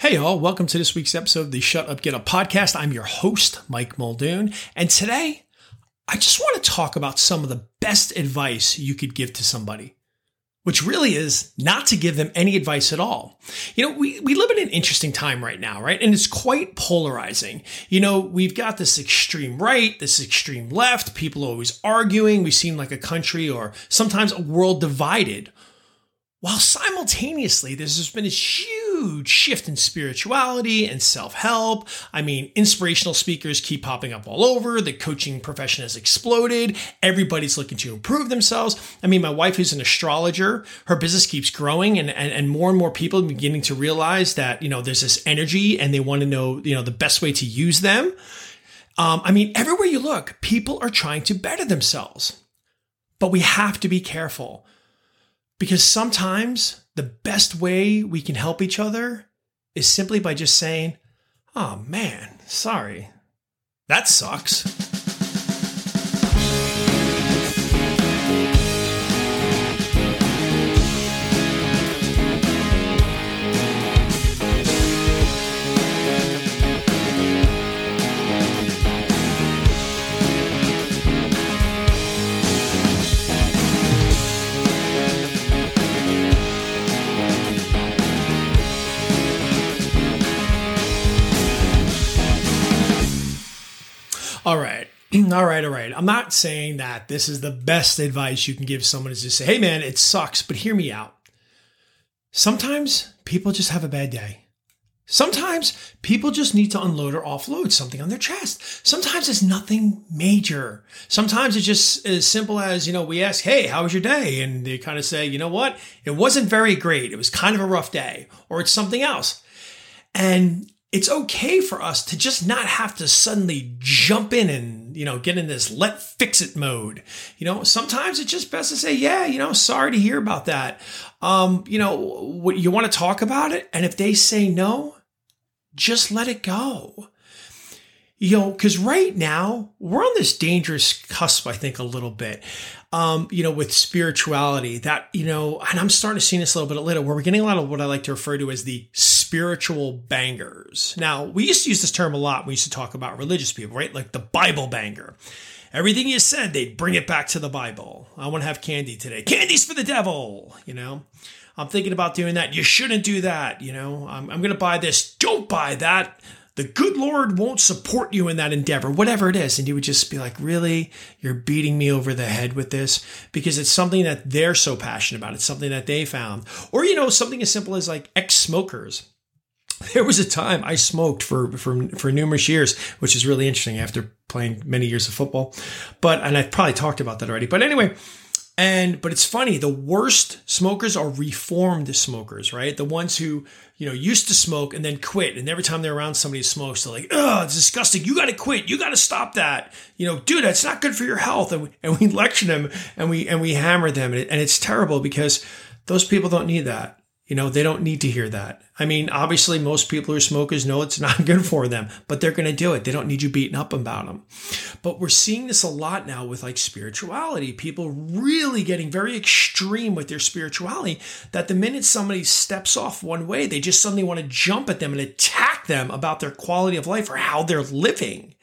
Hey, all, welcome to this week's episode of the Shut Up Get Up podcast. I'm your host, Mike Muldoon, and today I just want to talk about some of the best advice you could give to somebody, which really is not to give them any advice at all. You know, we, we live in an interesting time right now, right? And it's quite polarizing. You know, we've got this extreme right, this extreme left, people always arguing. We seem like a country or sometimes a world divided while simultaneously, there's just been this huge shift in spirituality and self help. I mean, inspirational speakers keep popping up all over. The coaching profession has exploded. Everybody's looking to improve themselves. I mean, my wife, who's an astrologer, her business keeps growing, and, and, and more and more people are beginning to realize that, you know, there's this energy and they want to know, you know, the best way to use them. Um, I mean, everywhere you look, people are trying to better themselves. But we have to be careful because sometimes the best way we can help each other is simply by just saying, oh man, sorry. That sucks. All right. All right, all right. I'm not saying that this is the best advice you can give someone is to say, hey man, it sucks, but hear me out. Sometimes people just have a bad day. Sometimes people just need to unload or offload something on their chest. Sometimes it's nothing major. Sometimes it's just as simple as, you know, we ask, Hey, how was your day? And they kind of say, you know what? It wasn't very great. It was kind of a rough day or it's something else. And it's okay for us to just not have to suddenly jump in and you know get in this let fix it mode. You know sometimes it's just best to say yeah you know sorry to hear about that. Um you know what you want to talk about it? And if they say no just let it go you know because right now we're on this dangerous cusp i think a little bit um, you know, with spirituality that, you know, and I'm starting to see this a little bit later where we're getting a lot of what I like to refer to as the spiritual bangers. Now, we used to use this term a lot. We used to talk about religious people, right? Like the Bible banger. Everything you said, they'd bring it back to the Bible. I want to have candy today. Candy's for the devil, you know? I'm thinking about doing that. You shouldn't do that, you know? I'm, I'm going to buy this. Don't buy that the good Lord won't support you in that endeavor, whatever it is. And you would just be like, really? You're beating me over the head with this? Because it's something that they're so passionate about. It's something that they found. Or, you know, something as simple as like ex smokers. There was a time I smoked for, for, for numerous years, which is really interesting after playing many years of football. But, and I've probably talked about that already. But anyway, and but it's funny, the worst smokers are reformed smokers, right? The ones who, you know, used to smoke and then quit. And every time they're around somebody who smokes, they're like, oh, it's disgusting. You gotta quit. You gotta stop that. You know, dude, that's not good for your health. And we, and we lecture them and we and we hammer them. And, it, and it's terrible because those people don't need that. You know, they don't need to hear that. I mean, obviously, most people who are smokers know it's not good for them, but they're going to do it. They don't need you beating up about them. But we're seeing this a lot now with like spirituality. People really getting very extreme with their spirituality that the minute somebody steps off one way, they just suddenly want to jump at them and attack them about their quality of life or how they're living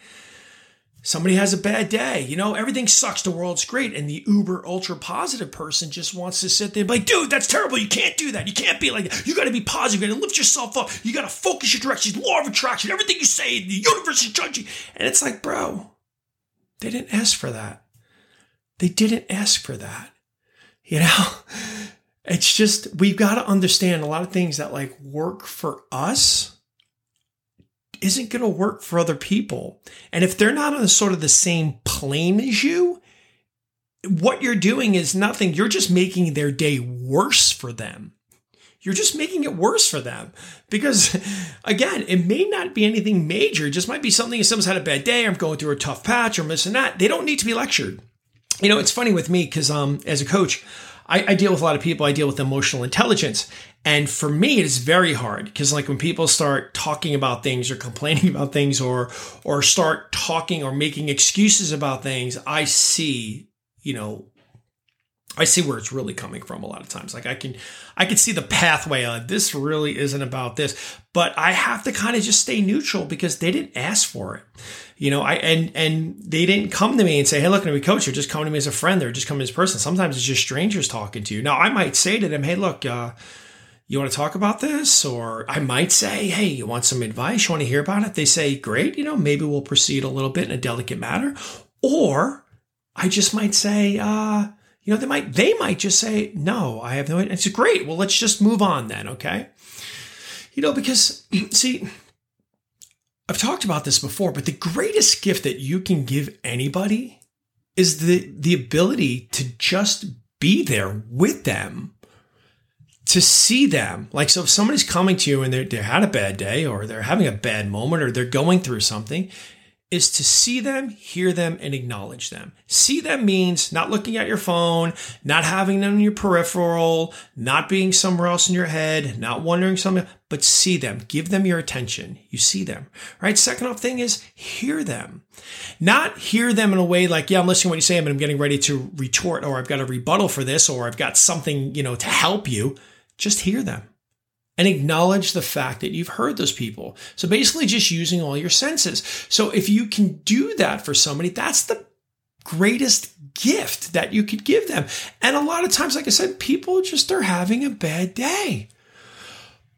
somebody has a bad day. You know, everything sucks. The world's great. And the uber ultra positive person just wants to sit there and be like, dude, that's terrible. You can't do that. You can't be like that. You got to be positive. You got to lift yourself up. You got to focus your direction. Law of attraction. Everything you say, the universe is judging. And it's like, bro, they didn't ask for that. They didn't ask for that. You know, it's just, we've got to understand a lot of things that like work for us isn't going to work for other people. And if they're not on the sort of the same plane as you, what you're doing is nothing. You're just making their day worse for them. You're just making it worse for them because, again, it may not be anything major. It just might be something. Someone's had a bad day. I'm going through a tough patch or missing that. They don't need to be lectured. You know, it's funny with me because um, as a coach, I, I, deal with a lot of people. I deal with emotional intelligence. And for me, it is very hard because like when people start talking about things or complaining about things or or start talking or making excuses about things, I see, you know, I see where it's really coming from a lot of times. Like I can, I can see the pathway. Like this really isn't about this, but I have to kind of just stay neutral because they didn't ask for it. You know, I and and they didn't come to me and say, "Hey, look, I'm coach." They're just coming to me as a friend. They're just coming as a person. Sometimes it's just strangers talking to you. Now, I might say to them, "Hey, look, uh, you want to talk about this?" Or I might say, "Hey, you want some advice? You want to hear about it?" They say, "Great." You know, maybe we'll proceed a little bit in a delicate matter, or I just might say, uh, you know, they might they might just say, "No, I have no." It's great. Well, let's just move on then, okay? You know, because see, I've talked about this before, but the greatest gift that you can give anybody is the the ability to just be there with them to see them like so if somebody's coming to you and they had a bad day or they're having a bad moment or they're going through something is to see them, hear them, and acknowledge them. See them means not looking at your phone, not having them in your peripheral, not being somewhere else in your head, not wondering something, but see them. Give them your attention. You see them, right? Second off thing is hear them. Not hear them in a way like, yeah, I'm listening to what you say, but I'm getting ready to retort, or I've got a rebuttal for this, or I've got something, you know, to help you. Just hear them and acknowledge the fact that you've heard those people. So basically, just using all your senses. So if you can do that for somebody, that's the greatest gift that you could give them. And a lot of times, like I said, people just are having a bad day.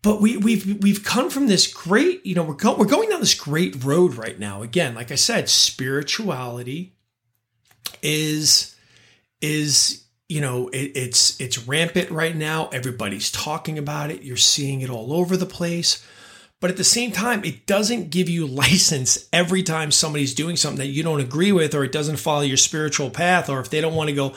But we, we've we've come from this great, you know, we're go, we're going down this great road right now. Again, like I said, spirituality is is you know it, it's it's rampant right now. Everybody's talking about it. You're seeing it all over the place. But at the same time it doesn't give you license every time somebody's doing something that you don't agree with or it doesn't follow your spiritual path or if they don't want to go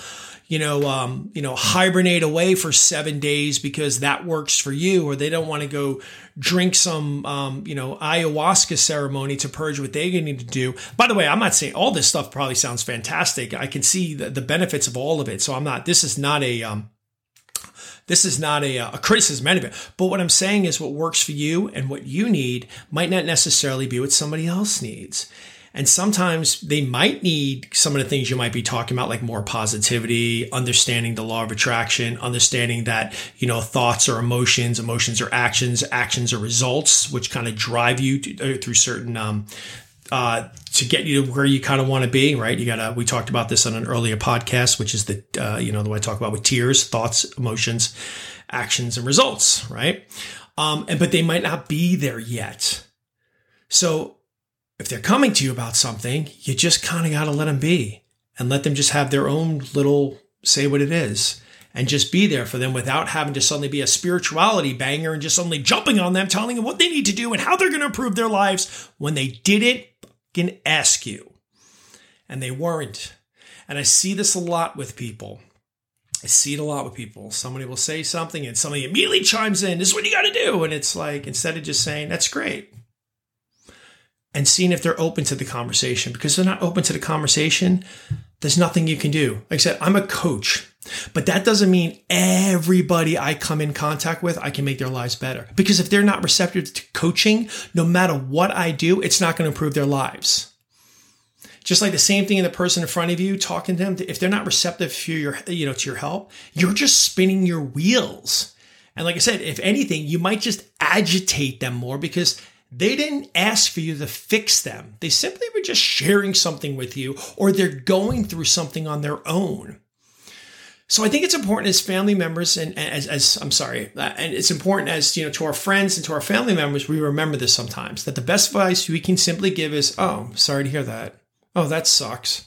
you know, um, you know, hibernate away for seven days because that works for you, or they don't want to go drink some, um, you know, ayahuasca ceremony to purge what they need to do. By the way, I'm not saying all this stuff probably sounds fantastic. I can see the, the benefits of all of it. So I'm not, this is not a, um, this is not a, a criticism of it. But what I'm saying is what works for you and what you need might not necessarily be what somebody else needs. And sometimes they might need some of the things you might be talking about, like more positivity, understanding the law of attraction, understanding that, you know, thoughts are emotions, emotions are actions, actions are results, which kind of drive you to, uh, through certain, um, uh, to get you to where you kind of want to be, right? You gotta, we talked about this on an earlier podcast, which is the, uh, you know, the way I talk about with tears, thoughts, emotions, actions, and results, right? Um, and, but they might not be there yet. So if they're coming to you about something, you just kind of got to let them be and let them just have their own little say what it is and just be there for them without having to suddenly be a spirituality banger and just suddenly jumping on them, telling them what they need to do and how they're going to improve their lives when they didn't fucking ask you. And they weren't. And I see this a lot with people. I see it a lot with people. Somebody will say something and somebody immediately chimes in, this is what you got to do. And it's like, instead of just saying, that's great and seeing if they're open to the conversation. Because they're not open to the conversation, there's nothing you can do. Like I said, I'm a coach, but that doesn't mean everybody I come in contact with, I can make their lives better. Because if they're not receptive to coaching, no matter what I do, it's not going to improve their lives. Just like the same thing in the person in front of you talking to them, if they're not receptive to your, you know, to your help, you're just spinning your wheels. And like I said, if anything, you might just agitate them more because they didn't ask for you to fix them. They simply were just sharing something with you or they're going through something on their own. So I think it's important as family members and as, as I'm sorry, uh, and it's important as, you know, to our friends and to our family members, we remember this sometimes that the best advice we can simply give is, oh, sorry to hear that. Oh, that sucks.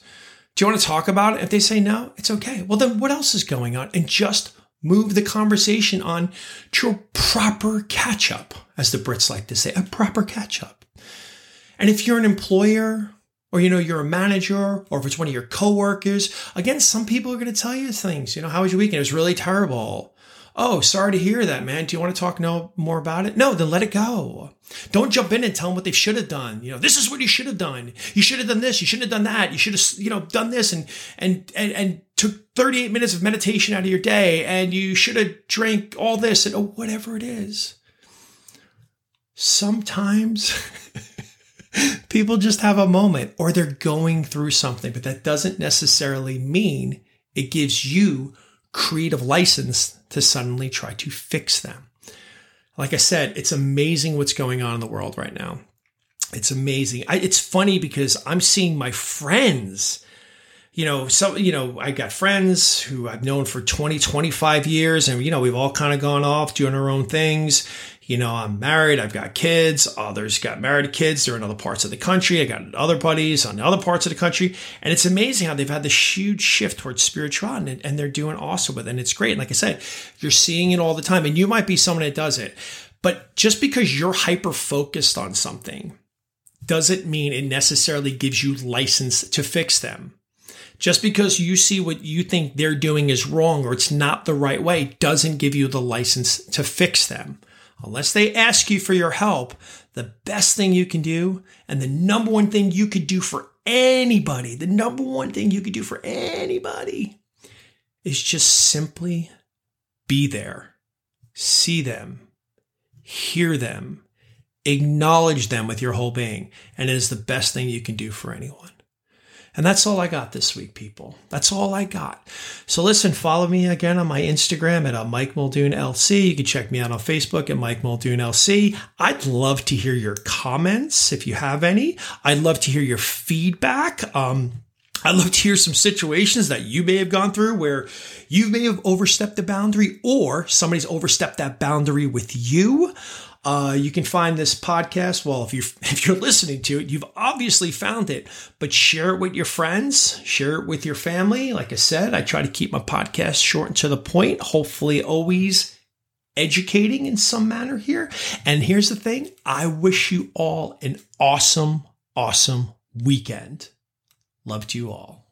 Do you want to talk about it? If they say no, it's okay. Well, then what else is going on? And just move the conversation on to a proper catch up, as the Brits like to say, a proper catch up. And if you're an employer or you know you're a manager or if it's one of your coworkers, again, some people are going to tell you things. You know, how was your weekend? It was really terrible. Oh, sorry to hear that, man. Do you want to talk no more about it? No, then let it go. Don't jump in and tell them what they should have done. You know, this is what you should have done. You should have done this. You shouldn't have done that. You should have, you know, done this and and and and took 38 minutes of meditation out of your day and you should have drank all this and oh, whatever it is. Sometimes people just have a moment or they're going through something, but that doesn't necessarily mean it gives you creative license to suddenly try to fix them. Like I said, it's amazing what's going on in the world right now. It's amazing. I, it's funny because I'm seeing my friends you know, some, you know, I got friends who I've known for 20, 25 years, and, you know, we've all kind of gone off doing our own things. You know, I'm married, I've got kids, others got married kids, they're in other parts of the country. I got other buddies on other parts of the country. And it's amazing how they've had this huge shift towards spirituality and, and they're doing awesome with it. And it's great. And like I said, you're seeing it all the time, and you might be someone that does it. But just because you're hyper focused on something doesn't mean it necessarily gives you license to fix them. Just because you see what you think they're doing is wrong or it's not the right way doesn't give you the license to fix them. Unless they ask you for your help, the best thing you can do and the number one thing you could do for anybody, the number one thing you could do for anybody is just simply be there, see them, hear them, acknowledge them with your whole being. And it is the best thing you can do for anyone. And that's all I got this week, people. That's all I got. So listen, follow me again on my Instagram at uh, Mike Muldoon LC. You can check me out on Facebook at Mike Muldoon LC. I'd love to hear your comments if you have any. I'd love to hear your feedback. Um, I'd love to hear some situations that you may have gone through where you may have overstepped the boundary or somebody's overstepped that boundary with you. Uh, you can find this podcast. Well, if you're if you're listening to it, you've obviously found it. But share it with your friends, share it with your family. Like I said, I try to keep my podcast short and to the point. Hopefully, always educating in some manner here. And here's the thing: I wish you all an awesome, awesome weekend. Love to you all.